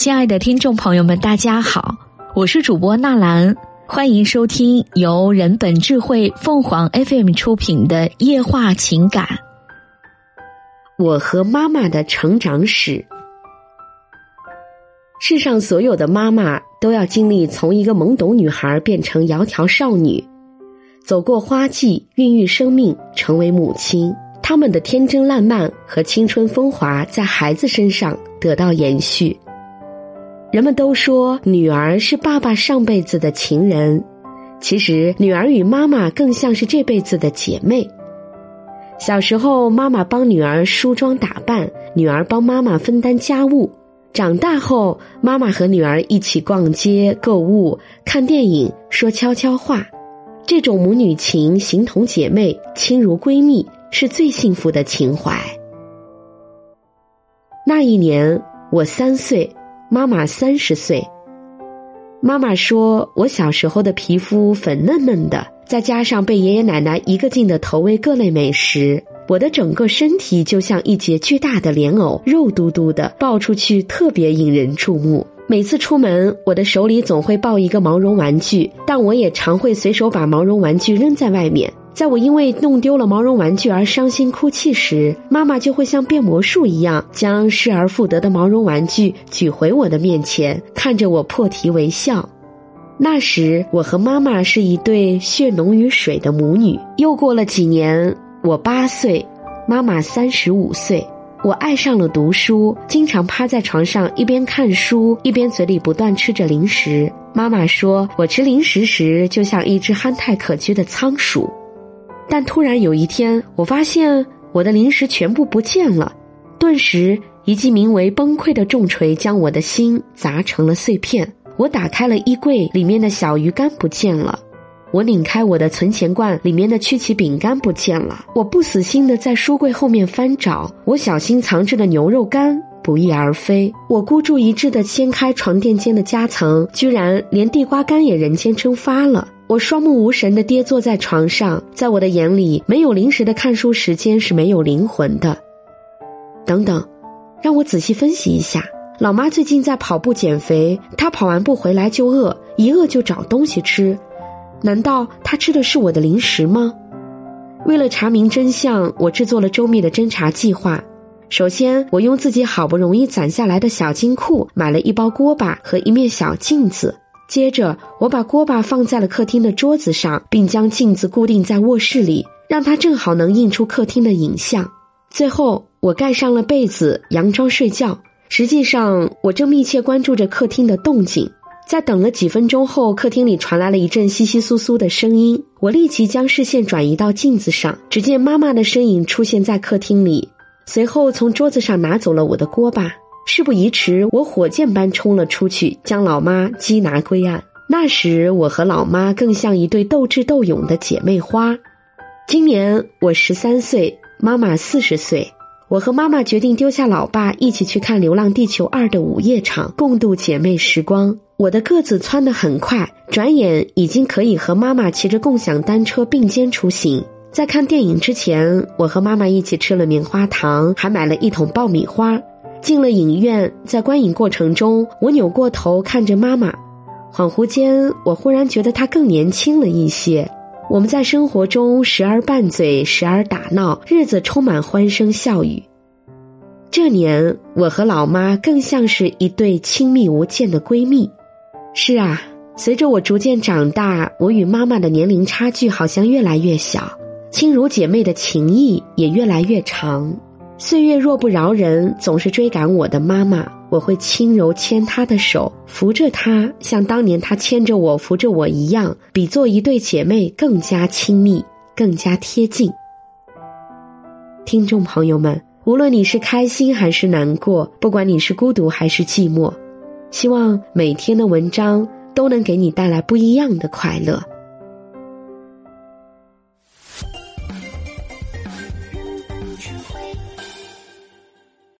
亲爱的听众朋友们，大家好，我是主播纳兰，欢迎收听由人本智慧凤凰 FM 出品的《夜话情感》。我和妈妈的成长史。世上所有的妈妈都要经历从一个懵懂女孩变成窈窕少女，走过花季，孕育生命，成为母亲。他们的天真烂漫和青春风华在孩子身上得到延续。人们都说女儿是爸爸上辈子的情人，其实女儿与妈妈更像是这辈子的姐妹。小时候，妈妈帮女儿梳妆打扮，女儿帮妈妈分担家务；长大后，妈妈和女儿一起逛街、购物、看电影、说悄悄话。这种母女情形同姐妹，亲如闺蜜，是最幸福的情怀。那一年，我三岁。妈妈三十岁，妈妈说我小时候的皮肤粉嫩嫩的，再加上被爷爷奶奶一个劲的投喂各类美食，我的整个身体就像一节巨大的莲藕，肉嘟嘟的，抱出去特别引人注目。每次出门，我的手里总会抱一个毛绒玩具，但我也常会随手把毛绒玩具扔在外面。在我因为弄丢了毛绒玩具而伤心哭泣时，妈妈就会像变魔术一样，将失而复得的毛绒玩具举回我的面前，看着我破涕为笑。那时，我和妈妈是一对血浓于水的母女。又过了几年，我八岁，妈妈三十五岁，我爱上了读书，经常趴在床上一边看书，一边嘴里不断吃着零食。妈妈说我吃零食时就像一只憨态可掬的仓鼠。但突然有一天，我发现我的零食全部不见了，顿时一记名为崩溃的重锤将我的心砸成了碎片。我打开了衣柜，里面的小鱼干不见了；我拧开我的存钱罐，里面的曲奇饼干不见了。我不死心的在书柜后面翻找，我小心藏着的牛肉干不翼而飞。我孤注一掷的掀开床垫间的夹层，居然连地瓜干也人间蒸发了。我双目无神的跌坐在床上，在我的眼里，没有零食的看书时间是没有灵魂的。等等，让我仔细分析一下。老妈最近在跑步减肥，她跑完步回来就饿，一饿就找东西吃。难道她吃的是我的零食吗？为了查明真相，我制作了周密的侦查计划。首先，我用自己好不容易攒下来的小金库买了一包锅巴和一面小镜子。接着，我把锅巴放在了客厅的桌子上，并将镜子固定在卧室里，让它正好能映出客厅的影像。最后，我盖上了被子，佯装睡觉。实际上，我正密切关注着客厅的动静。在等了几分钟后，客厅里传来了一阵窸窸窣窣的声音。我立即将视线转移到镜子上，只见妈妈的身影出现在客厅里，随后从桌子上拿走了我的锅巴。事不宜迟，我火箭般冲了出去，将老妈缉拿归案。那时，我和老妈更像一对斗智斗勇的姐妹花。今年我十三岁，妈妈四十岁。我和妈妈决定丢下老爸，一起去看《流浪地球二》的午夜场，共度姐妹时光。我的个子蹿得很快，转眼已经可以和妈妈骑着共享单车并肩出行。在看电影之前，我和妈妈一起吃了棉花糖，还买了一桶爆米花。进了影院，在观影过程中，我扭过头看着妈妈，恍惚间，我忽然觉得她更年轻了一些。我们在生活中时而拌嘴，时而打闹，日子充满欢声笑语。这年，我和老妈更像是一对亲密无间的闺蜜。是啊，随着我逐渐长大，我与妈妈的年龄差距好像越来越小，亲如姐妹的情谊也越来越长。岁月若不饶人，总是追赶我的妈妈，我会轻柔牵她的手，扶着她，像当年她牵着我、扶着我一样，比做一对姐妹更加亲密，更加贴近。听众朋友们，无论你是开心还是难过，不管你是孤独还是寂寞，希望每天的文章都能给你带来不一样的快乐。